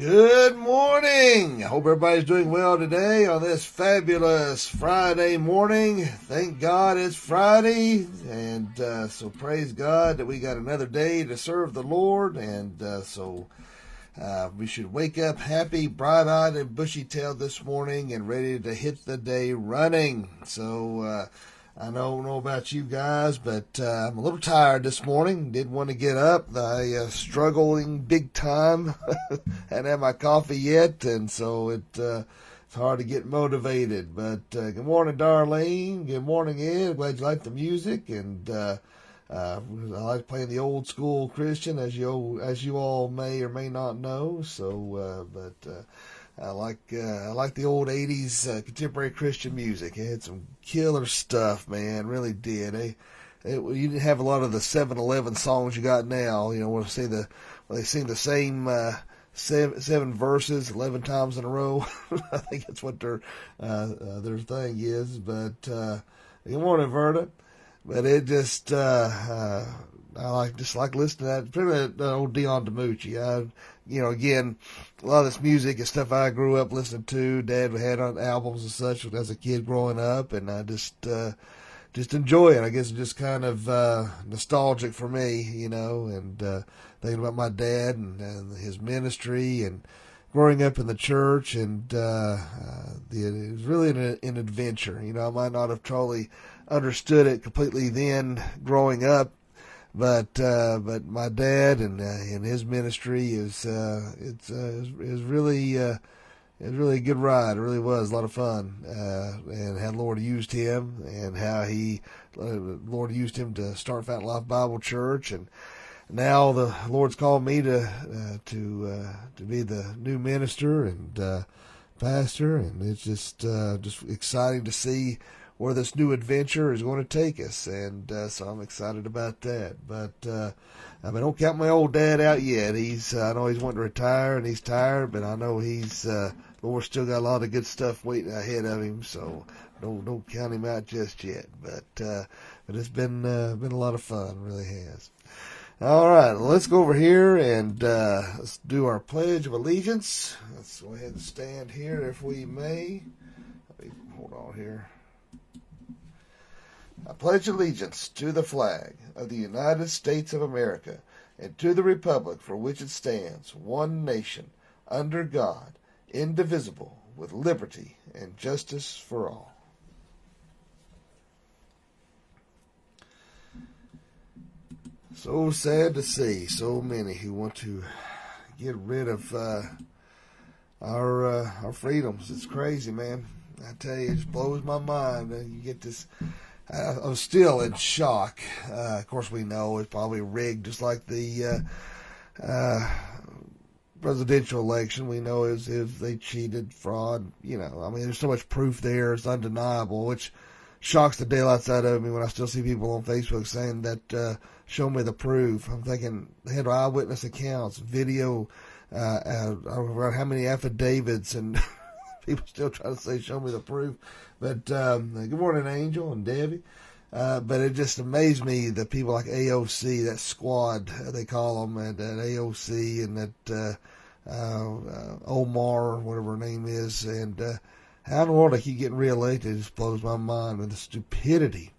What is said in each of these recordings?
Good morning. I hope everybody's doing well today on this fabulous Friday morning. Thank God it's Friday. And uh, so praise God that we got another day to serve the Lord. And uh, so uh, we should wake up happy, bright eyed, and bushy tailed this morning and ready to hit the day running. So, uh, I don't know about you guys, but uh, I'm a little tired this morning. Didn't want to get up. I uh, struggling big time. Hadn't had my coffee yet, and so it uh, it's hard to get motivated. But uh, good morning, Darlene. Good morning, Ed. Glad you like the music, and uh, uh, I like playing the old school Christian, as you as you all may or may not know. So, uh, but. Uh, I like uh, I like the old '80s uh, contemporary Christian music. It had some killer stuff, man. Really did. They, it, you didn't have a lot of the 7-Eleven songs you got now. You know, when they sing the when they sing the same uh, seven, seven verses eleven times in a row. I think that's what their uh, uh, their thing is. But uh, good morning, Verda. But it just uh, I like just like listening to that. Pretty old Dion DiMucci. I you know, again, a lot of this music is stuff I grew up listening to. Dad had on albums and such as a kid growing up, and I just uh, just enjoy it. I guess it's just kind of uh, nostalgic for me, you know, and uh, thinking about my dad and, and his ministry and growing up in the church, and uh, uh, it was really an, an adventure. You know, I might not have totally understood it completely then growing up but uh, but my dad and uh, and his ministry is uh, it's uh, is really uh, it's really a good ride. It really was a lot of fun, uh, and how Lord used him and how he uh, Lord used him to start Fat Life Bible Church and. Now the Lord's called me to uh, to uh, to be the new minister and uh, pastor, and it's just uh, just exciting to see where this new adventure is going to take us. And uh, so I'm excited about that. But uh, I mean, don't count my old dad out yet. He's uh, I know he's wanting to retire and he's tired, but I know he's uh, Lord still got a lot of good stuff waiting ahead of him. So don't don't count him out just yet. But uh, but it's been uh, been a lot of fun. Really has. All right, let's go over here and uh, let's do our pledge of allegiance. Let's go ahead and stand here if we may. Hold on here. I pledge allegiance to the flag of the United States of America and to the republic for which it stands, one nation, under God, indivisible, with liberty and justice for all. So sad to see so many who want to get rid of uh, our uh, our freedoms. It's crazy, man. I tell you, it just blows my mind. You get this uh, I'm still in shock. Uh, of course, we know it's probably rigged, just like the uh, uh, presidential election. We know is if they cheated, fraud. You know, I mean, there's so much proof there; it's undeniable, which shocks the daylights out of me when I still see people on Facebook saying that uh, show me the proof. I'm thinking they had eyewitness accounts, video, uh, I don't know how many affidavits, and people still try to say show me the proof. But um, good morning, Angel and Debbie. Uh, but it just amazed me that people like AOC, that squad uh, they call them, and that AOC and that uh, uh, Omar, whatever her name is, and uh, how in the world they keep getting reelected just blows my mind. And the stupidity,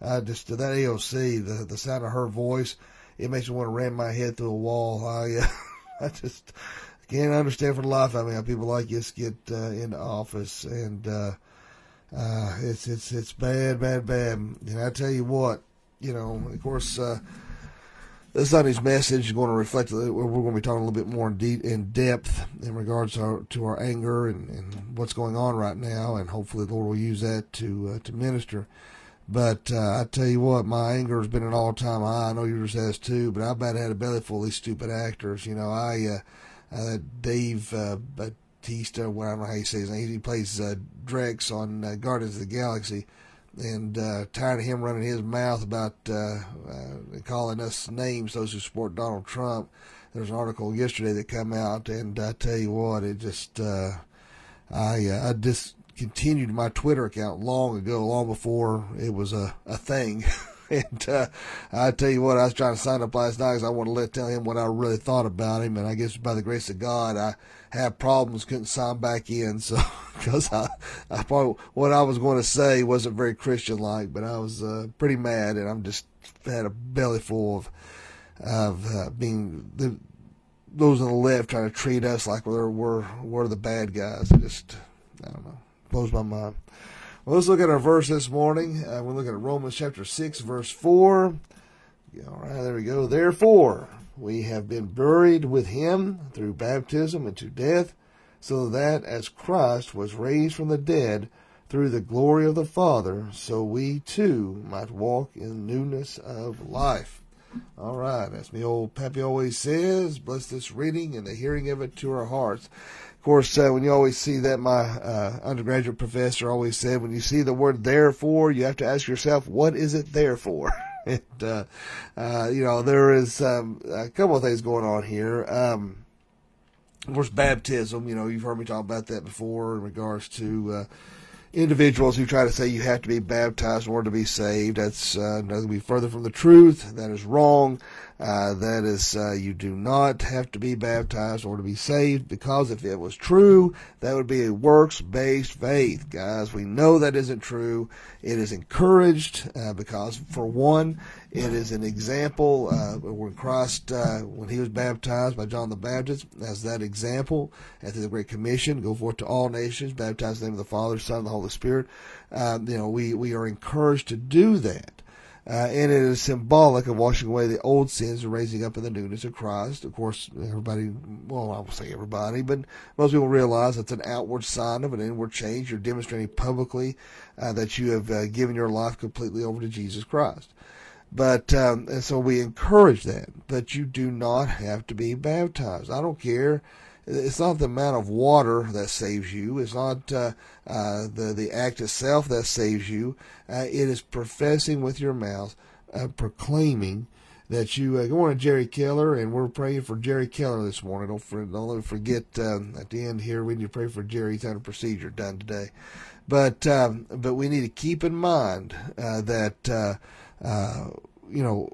uh, just that AOC, the the sound of her voice, it makes me want to ram my head through a wall. I uh, I just can't understand for the life of me how people like this get uh, into office and. Uh, uh, it's it's it's bad, bad, bad. And I tell you what, you know, of course, uh, this Sunday's message is going to reflect. We're going to be talking a little bit more in, de- in depth in regards to our, to our anger and, and what's going on right now, and hopefully the Lord will use that to uh, to minister. But uh, I tell you what, my anger has been an all time high. I know yours has too. But I about had a belly full of these stupid actors. You know, I uh, uh, Dave uh, well, I don't how you say his name. He plays uh, Drax on uh, Guardians of the Galaxy, and uh, tired of him running his mouth about uh, uh, calling us names, those who support Donald Trump. There's an article yesterday that came out, and I tell you what, it just uh, I I discontinued my Twitter account long ago, long before it was a a thing. and uh, I tell you what, I was trying to sign up last night because I want to let tell him what I really thought about him, and I guess by the grace of God, I had problems, couldn't sign back in, so because I, I probably what I was going to say wasn't very Christian like, but I was uh, pretty mad, and I'm just had a belly full of of uh, being the those on the left trying to treat us like we're we're we're the bad guys. It just I don't know blows my mind. Well, let's look at our verse this morning. Uh, we're looking at Romans chapter 6, verse 4. All right, there we go. Therefore, we have been buried with him through baptism into death, so that as Christ was raised from the dead through the glory of the Father, so we too might walk in newness of life. All right, as me old Pappy always says, bless this reading and the hearing of it to our hearts. Of course, uh, when you always see that, my uh, undergraduate professor always said, when you see the word therefore, you have to ask yourself, what is it there for? and, uh, uh, you know, there is um, a couple of things going on here. Um, of course, baptism, you know, you've heard me talk about that before in regards to uh, individuals who try to say you have to be baptized in order to be saved. That's uh, nothing be further from the truth. That is wrong. Uh, that is, uh, you do not have to be baptized or to be saved because if it was true, that would be a works based faith. Guys, we know that isn't true. It is encouraged uh, because, for one, it is an example uh, when Christ, uh, when he was baptized by John the Baptist, as that example, after the Great Commission, go forth to all nations, baptize in the name of the Father, Son, and the Holy Spirit. You know, we, we are encouraged to do that. Uh, and it is symbolic of washing away the old sins and raising up in the newness of Christ. Of course, everybody, well, I won't say everybody, but most people realize it's an outward sign of an inward change. You're demonstrating publicly uh, that you have uh, given your life completely over to Jesus Christ. But, um, and so we encourage that, but you do not have to be baptized. I don't care it's not the amount of water that saves you. It's not uh, uh, the the act itself that saves you. Uh, it is professing with your mouth, uh, proclaiming that you. Uh, go on to Jerry Keller, and we're praying for Jerry Keller this morning. Don't, for, don't let me forget um, at the end here we need to pray for Jerry. He's had a procedure done today, but um, but we need to keep in mind uh, that you know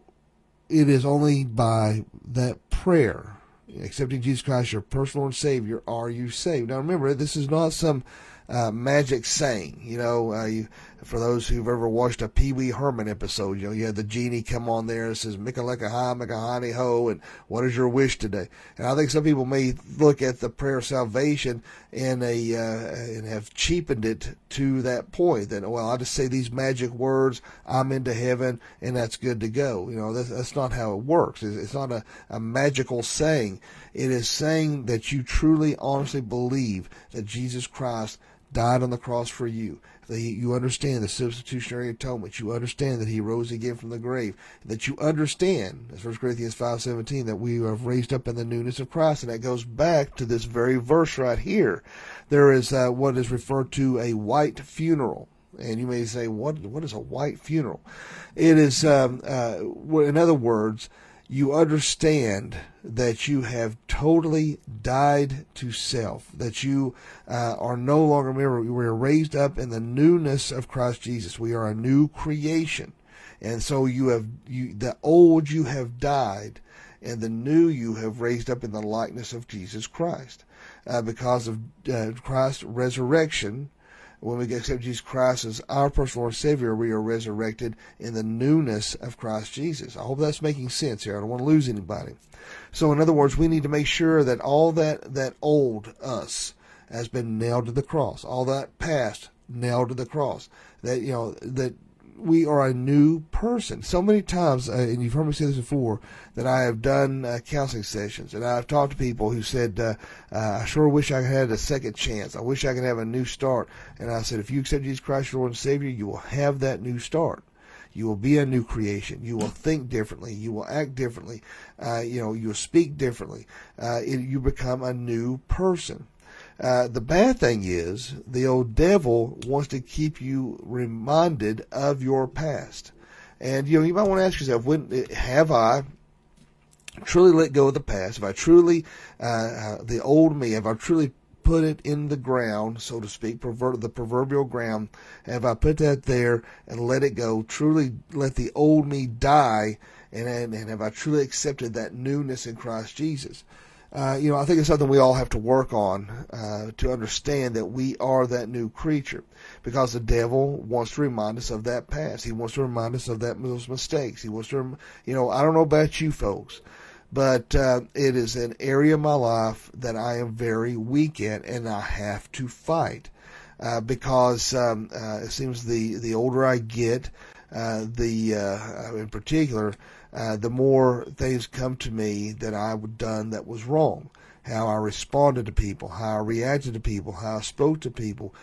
it is only by that prayer accepting Jesus Christ your personal and Savior, are you saved? Now remember, this is not some uh, magic saying. You know, uh, you, for those who've ever watched a Pee Wee Herman episode, you know, you had the genie come on there and says, Mickaleka hi, Mickahani ho, and what is your wish today? And I think some people may look at the prayer of salvation in a, uh, and have cheapened it to that point that, well, I just say these magic words, I'm into heaven, and that's good to go. You know, that's, that's not how it works. It's, it's not a, a magical saying. It is saying that you truly, honestly believe that Jesus Christ died on the cross for you. That you understand the substitutionary atonement. You understand that he rose again from the grave. That you understand, as 1 Corinthians 5.17, that we are raised up in the newness of Christ. And that goes back to this very verse right here. There is uh, what is referred to a white funeral. And you may say, what, what is a white funeral? It is, um, uh, in other words, you understand that you have totally died to self, that you uh, are no longer, remember, we are raised up in the newness of Christ Jesus. We are a new creation. And so you have, you, the old you have died, and the new you have raised up in the likeness of Jesus Christ. Uh, because of uh, Christ's resurrection, when we accept Jesus Christ as our personal Lord Savior, we are resurrected in the newness of Christ Jesus. I hope that's making sense here. I don't want to lose anybody. So, in other words, we need to make sure that all that, that old us has been nailed to the cross. All that past nailed to the cross. That, you know, that we are a new person. So many times, uh, and you've heard me say this before, that I have done uh, counseling sessions, and I've talked to people who said, uh, uh, "I sure wish I had a second chance. I wish I could have a new start." And I said, "If you accept Jesus Christ, your Lord and Savior, you will have that new start." You will be a new creation. You will think differently. You will act differently. Uh, you know, you will speak differently. Uh, it, you become a new person. Uh, the bad thing is the old devil wants to keep you reminded of your past. And you know, you might want to ask yourself, when have I truly let go of the past? Have I truly, uh, uh, the old me, have I truly put it in the ground, so to speak, pervert the proverbial ground, have I put that there and let it go, truly let the old me die, and, and, and have I truly accepted that newness in Christ Jesus? Uh, you know, I think it's something we all have to work on uh, to understand that we are that new creature, because the devil wants to remind us of that past. He wants to remind us of that those mistakes. He wants to, you know, I don't know about you folks, but uh, it is an area of my life that I am very weak in, and I have to fight uh, because um, uh, it seems the the older I get, the uh, in particular, uh, the more things come to me that I have done that was wrong. How I responded to people, how I reacted to people, how I spoke to people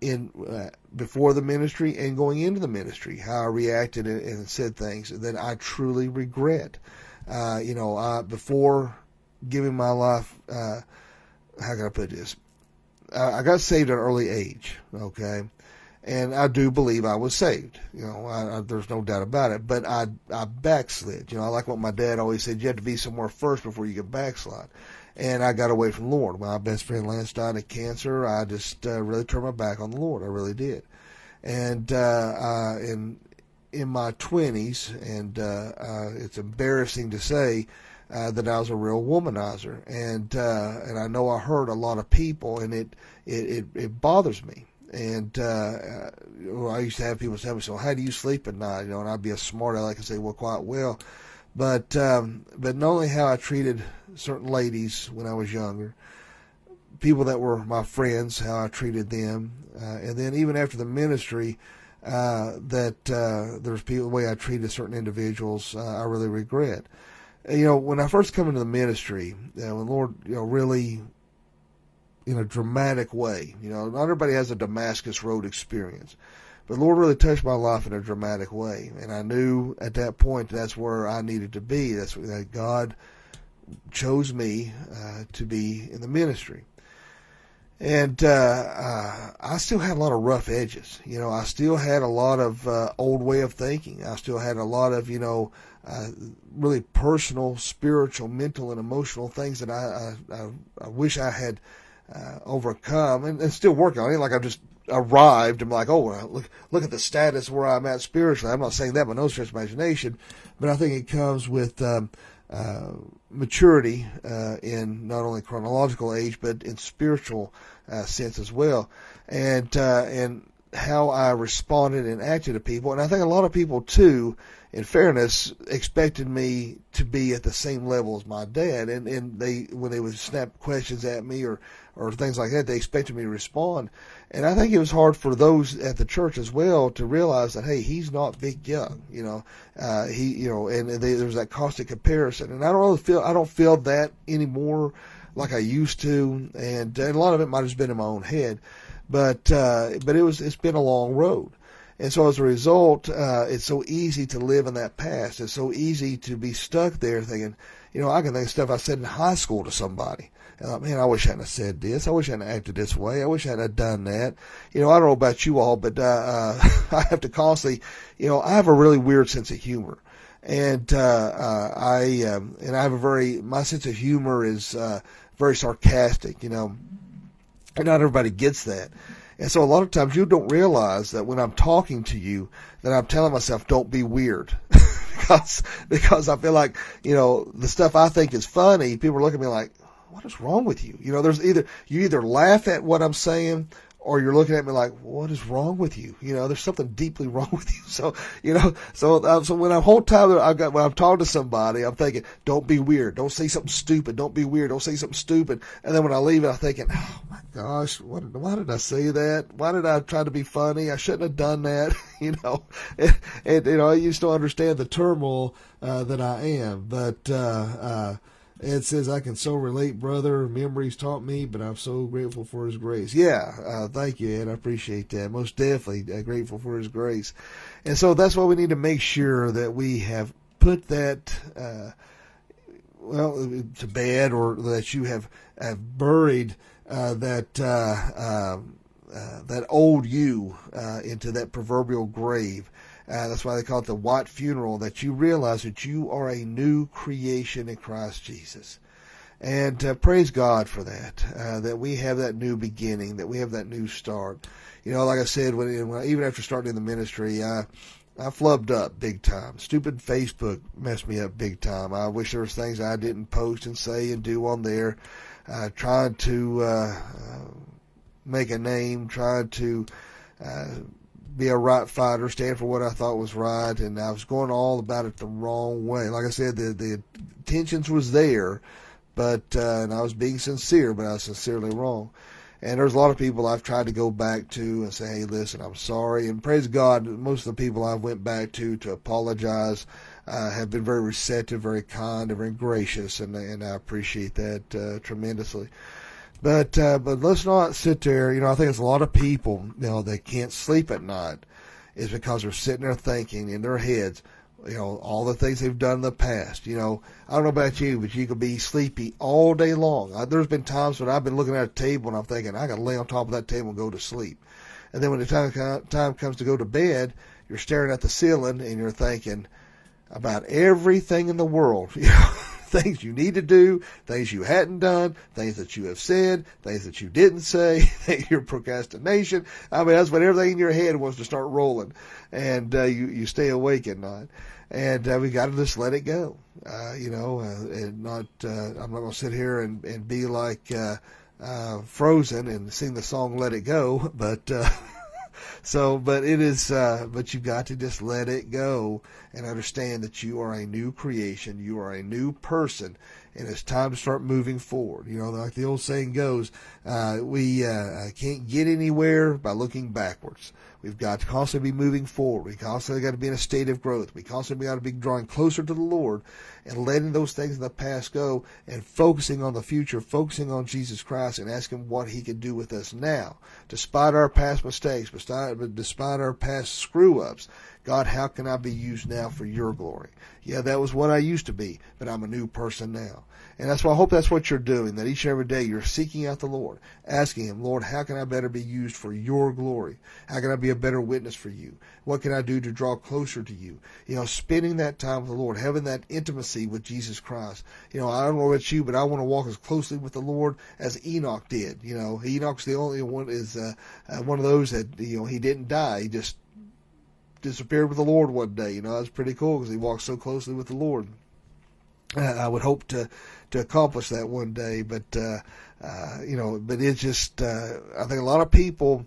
in before the ministry and going into the ministry, how I reacted and, and said things that I truly regret. Uh, you know, uh, before giving my life, uh, how can I put this? I, I got saved at an early age, okay? And I do believe I was saved. You know, I, I, there's no doubt about it. But I, I backslid. You know, I like what my dad always said, you have to be somewhere first before you can backslide. And I got away from the Lord. My best friend Lance died of cancer, I just uh, really turned my back on the Lord. I really did. And, uh, uh, and in my 20s, and uh, uh, it's embarrassing to say uh, that I was a real womanizer, and uh, and I know I hurt a lot of people, and it it it, it bothers me. And uh, uh, I used to have people say, me, "So how do you sleep at night?" You know, and I'd be a smart aleck and say, "Well, quite well." But um, but not only how I treated certain ladies when I was younger, people that were my friends, how I treated them, uh, and then even after the ministry, uh, that uh, there's people the way I treated certain individuals uh, I really regret. You know, when I first come into the ministry, uh, when Lord, you know, really in a dramatic way, you know, not everybody has a Damascus Road experience, but Lord really touched my life in a dramatic way, and I knew at that point that's where I needed to be. That's that God chose me uh, to be in the ministry and uh, uh, I still had a lot of rough edges. You know, I still had a lot of uh, old way of thinking. I still had a lot of you know uh, really personal, spiritual, mental, and emotional things that I I, I wish I had uh, overcome, and, and still working on it. Like I've just arrived. I'm like, oh, look look at the status where I'm at spiritually. I'm not saying that by no stretch of imagination, but I think it comes with. Um, uh, maturity uh, in not only chronological age but in spiritual uh, sense as well, and uh, and how I responded and acted to people, and I think a lot of people too, in fairness, expected me to be at the same level as my dad, and and they when they would snap questions at me or or things like that, they expected me to respond. And I think it was hard for those at the church as well to realize that, hey, he's not Vic Young, you know, uh, he, you know, and, they, there's that caustic comparison. And I don't really feel, I don't feel that anymore like I used to. And, and a lot of it might have just been in my own head, but, uh, but it was, it's been a long road. And so as a result, uh, it's so easy to live in that past. It's so easy to be stuck there thinking, you know, I can think of stuff I said in high school to somebody. And like, man, I wish I hadn't said this. I wish I hadn't acted this way. I wish I hadn't done that. You know, I don't know about you all, but, uh, uh, I have to constantly, you know, I have a really weird sense of humor. And, uh, uh, I, um, and I have a very, my sense of humor is, uh, very sarcastic, you know, and not everybody gets that. And so a lot of times you don't realize that when I'm talking to you, that I'm telling myself, don't be weird. because because I feel like you know the stuff I think is funny. People look at me like, "What is wrong with you?" You know, there's either you either laugh at what I'm saying or you're looking at me like, what is wrong with you? You know, there's something deeply wrong with you. So, you know, so, uh, so when I'm whole time I've got, when I'm talking to somebody, I'm thinking, don't be weird. Don't say something stupid. Don't be weird. Don't say something stupid. And then when I leave it, I'm thinking, oh my gosh, what, why did I say that? Why did I try to be funny? I shouldn't have done that. you know, and, and, you know, I used to understand the turmoil, uh, that I am, but, uh, uh, Ed says, I can so relate, brother. Memories taught me, but I'm so grateful for his grace. Yeah, uh, thank you, Ed. I appreciate that. Most definitely uh, grateful for his grace. And so that's why we need to make sure that we have put that, uh, well, to bed or that you have, have buried uh, that, uh, um, uh, that old you into that proverbial grave uh, that's why they call it the white funeral, that you realize that you are a new creation in Christ Jesus. And uh, praise God for that, uh, that we have that new beginning, that we have that new start. You know, like I said, when, when even after starting the ministry, I, I flubbed up big time. Stupid Facebook messed me up big time. I wish there was things I didn't post and say and do on there. Uh, trying to uh, uh, make a name, trying to uh, be a right fighter, stand for what I thought was right, and I was going all about it the wrong way. Like I said, the the intentions was there, but uh, and I was being sincere, but I was sincerely wrong. And there's a lot of people I've tried to go back to and say, hey, listen, I'm sorry. And praise God, most of the people I've went back to to apologize uh, have been very receptive, very kind, and very gracious, and and I appreciate that uh, tremendously. But uh, but let's not sit there. You know, I think it's a lot of people. You know, they can't sleep at night is because they're sitting there thinking in their heads, you know, all the things they've done in the past. You know, I don't know about you, but you could be sleepy all day long. I, there's been times when I've been looking at a table and I'm thinking, I got to lay on top of that table and go to sleep. And then when the time time comes to go to bed, you're staring at the ceiling and you're thinking about everything in the world. You know, things you need to do, things you hadn't done, things that you have said, things that you didn't say, your procrastination. I mean, that's when everything in your head wants to start rolling, and uh, you you stay awake at night. And uh, we got to just let it go, uh, you know, uh, and not. Uh, I'm not going to sit here and and be like uh, uh, Frozen and sing the song "Let It Go," but. Uh, so, but it is, uh, but you've got to just let it go and understand that you are a new creation. You are a new person and it's time to start moving forward. You know, like the old saying goes, uh, we uh, can't get anywhere by looking backwards. We've got to constantly be moving forward. We constantly got to be in a state of growth. We constantly got to be drawing closer to the Lord and letting those things in the past go and focusing on the future, focusing on Jesus Christ and asking what He can do with us now. Despite our past mistakes, despite, our past screw ups, God, how can I be used now for your glory? Yeah, that was what I used to be, but I'm a new person now. And that's why I hope that's what you're doing, that each and every day you're seeking out the Lord, asking Him, Lord, how can I better be used for your glory? How can I be a better witness for you? What can I do to draw closer to you? You know, spending that time with the Lord, having that intimacy with Jesus Christ. You know, I don't know about you, but I want to walk as closely with the Lord as Enoch did. You know, Enoch's the only one is uh, uh, one of those that you know he didn't die. He just disappeared with the Lord one day. You know, that's pretty cool because he walked so closely with the Lord. Uh, I would hope to to accomplish that one day, but uh, uh, you know, but it's just uh, I think a lot of people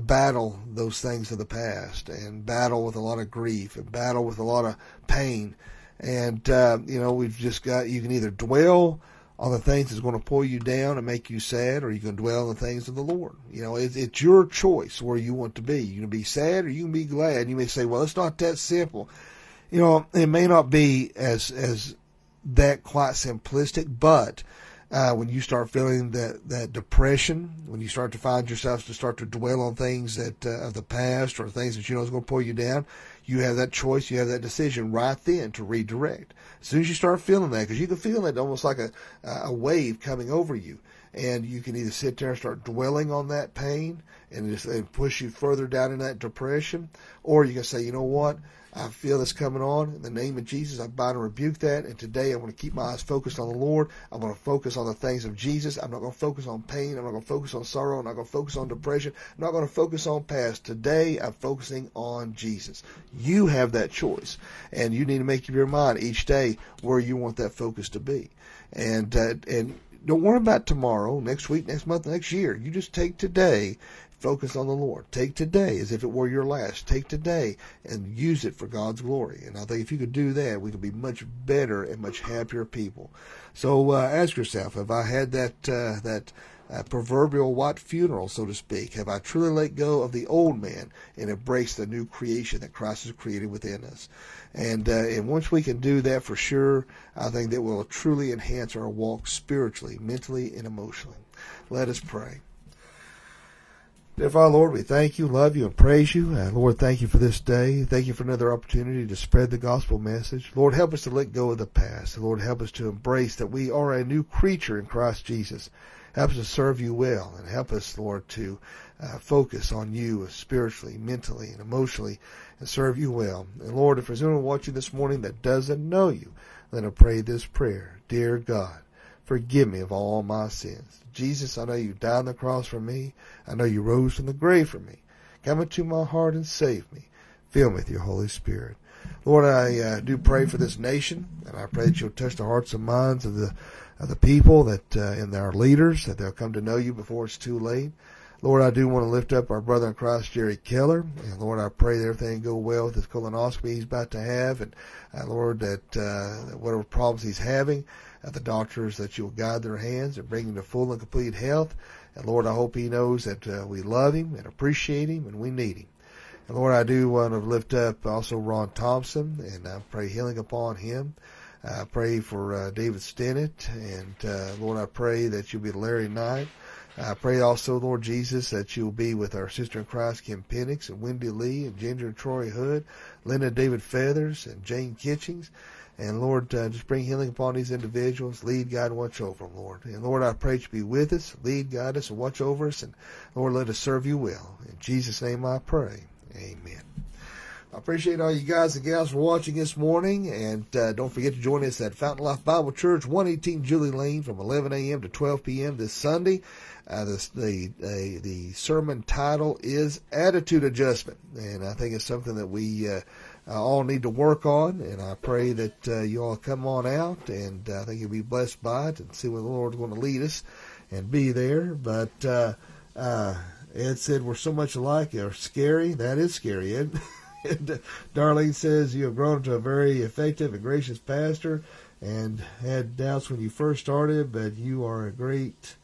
battle those things of the past and battle with a lot of grief and battle with a lot of pain, and uh, you know, we've just got you can either dwell on the things that's going to pull you down and make you sad, or you can dwell on the things of the Lord. You know, it's, it's your choice where you want to be. You can be sad or you can be glad. And you may say, well, it's not that simple. You know, it may not be as, as that quite simplistic, but uh, when you start feeling that, that depression, when you start to find yourself to start to dwell on things that uh, of the past or things that you know is going to pull you down, you have that choice, you have that decision right then to redirect. As soon as you start feeling that, because you can feel it almost like a a wave coming over you, and you can either sit there and start dwelling on that pain and just and push you further down in that depression, or you can say, you know what, I feel this coming on. In the name of Jesus, I bind and rebuke that. And today I'm going to keep my eyes focused on the Lord. I'm going to focus on the things of Jesus. I'm not going to focus on pain. I'm not going to focus on sorrow. I'm not going to focus on depression. I'm not going to focus on past. Today I'm focusing on Jesus. You have that choice. And you need to make up your mind each day where you want that focus to be. And, uh, and don't worry about tomorrow, next week, next month, next year. You just take today Focus on the Lord. Take today as if it were your last. Take today and use it for God's glory. And I think if you could do that, we could be much better and much happier people. So uh, ask yourself: Have I had that uh, that uh, proverbial white funeral, so to speak? Have I truly let go of the old man and embraced the new creation that Christ has created within us? And uh, and once we can do that for sure, I think that will truly enhance our walk spiritually, mentally, and emotionally. Let us pray. Dear Father, Lord, we thank you, love you, and praise you. And Lord, thank you for this day. Thank you for another opportunity to spread the gospel message. Lord, help us to let go of the past. Lord, help us to embrace that we are a new creature in Christ Jesus. Help us to serve you well and help us, Lord, to uh, focus on you spiritually, mentally, and emotionally and serve you well. And Lord, if there's anyone watching this morning that doesn't know you, let them pray this prayer. Dear God, Forgive me of all my sins. Jesus, I know you died on the cross for me. I know you rose from the grave for me. Come into my heart and save me. Fill me with your Holy Spirit. Lord, I uh, do pray for this nation, and I pray that you'll touch the hearts and minds of the of the people that uh, and our leaders that they'll come to know you before it's too late. Lord, I do want to lift up our brother in Christ, Jerry Keller. And Lord, I pray that everything go well with his colonoscopy he's about to have. And uh, Lord, that uh, whatever problems he's having, uh, the doctors, that you'll guide their hands and bring them to full and complete health. And Lord, I hope he knows that uh, we love him and appreciate him and we need him. And Lord, I do want to lift up also Ron Thompson and I pray healing upon him. I pray for uh, David Stennett and uh, Lord, I pray that you'll be Larry Knight. I pray also, Lord Jesus, that you'll be with our sister in Christ, Kim Penix, and Wendy Lee, and Ginger and Troy Hood, Linda David Feathers, and Jane Kitchings. And Lord, uh, just bring healing upon these individuals. Lead, God, watch over them, Lord. And Lord, I pray you be with us, lead, guide us, and watch over us. And Lord, let us serve you well. In Jesus' name I pray. Amen. I appreciate all you guys and gals for watching this morning. And uh, don't forget to join us at Fountain Life Bible Church, 118 Julie Lane from 11 a.m. to 12 p.m. this Sunday. Uh, the, the, the, the sermon title is Attitude Adjustment. And I think it's something that we uh, all need to work on. And I pray that uh, you all come on out and uh, I think you'll be blessed by it and see where the Lord's going to lead us and be there. But uh, uh, Ed said we're so much alike. You're scary. That is scary, Ed. and Darlene says you have grown into a very effective and gracious pastor and had doubts when you first started, but you are a great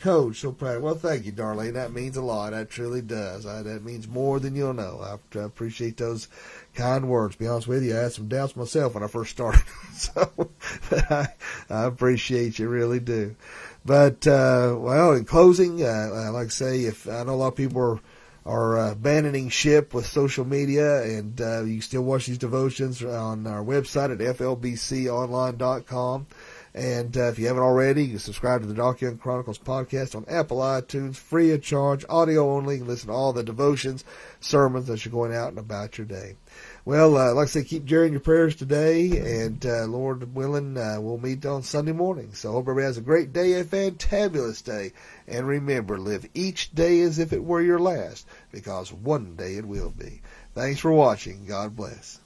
coach. So proud. Well, thank you, Darlene. That means a lot. That truly does. I, that means more than you'll know. I, I appreciate those kind words. Be honest with you, I had some doubts myself when I first started. so I, I appreciate you, really do. But uh, well, in closing, uh, like I say, if I know a lot of people are are uh, abandoning ship with social media, and uh, you can still watch these devotions on our website at flbconline.com. And uh, if you haven't already, you can subscribe to the Doc Young Chronicles podcast on Apple iTunes, free of charge, audio only. You can listen to all the devotions, sermons as you're going out and about your day. Well, uh, like I say, keep Jerry in your prayers today, and uh, Lord willing, uh, we'll meet on Sunday morning. So, hope everybody has a great day, a fantabulous day, and remember, live each day as if it were your last, because one day it will be. Thanks for watching. God bless.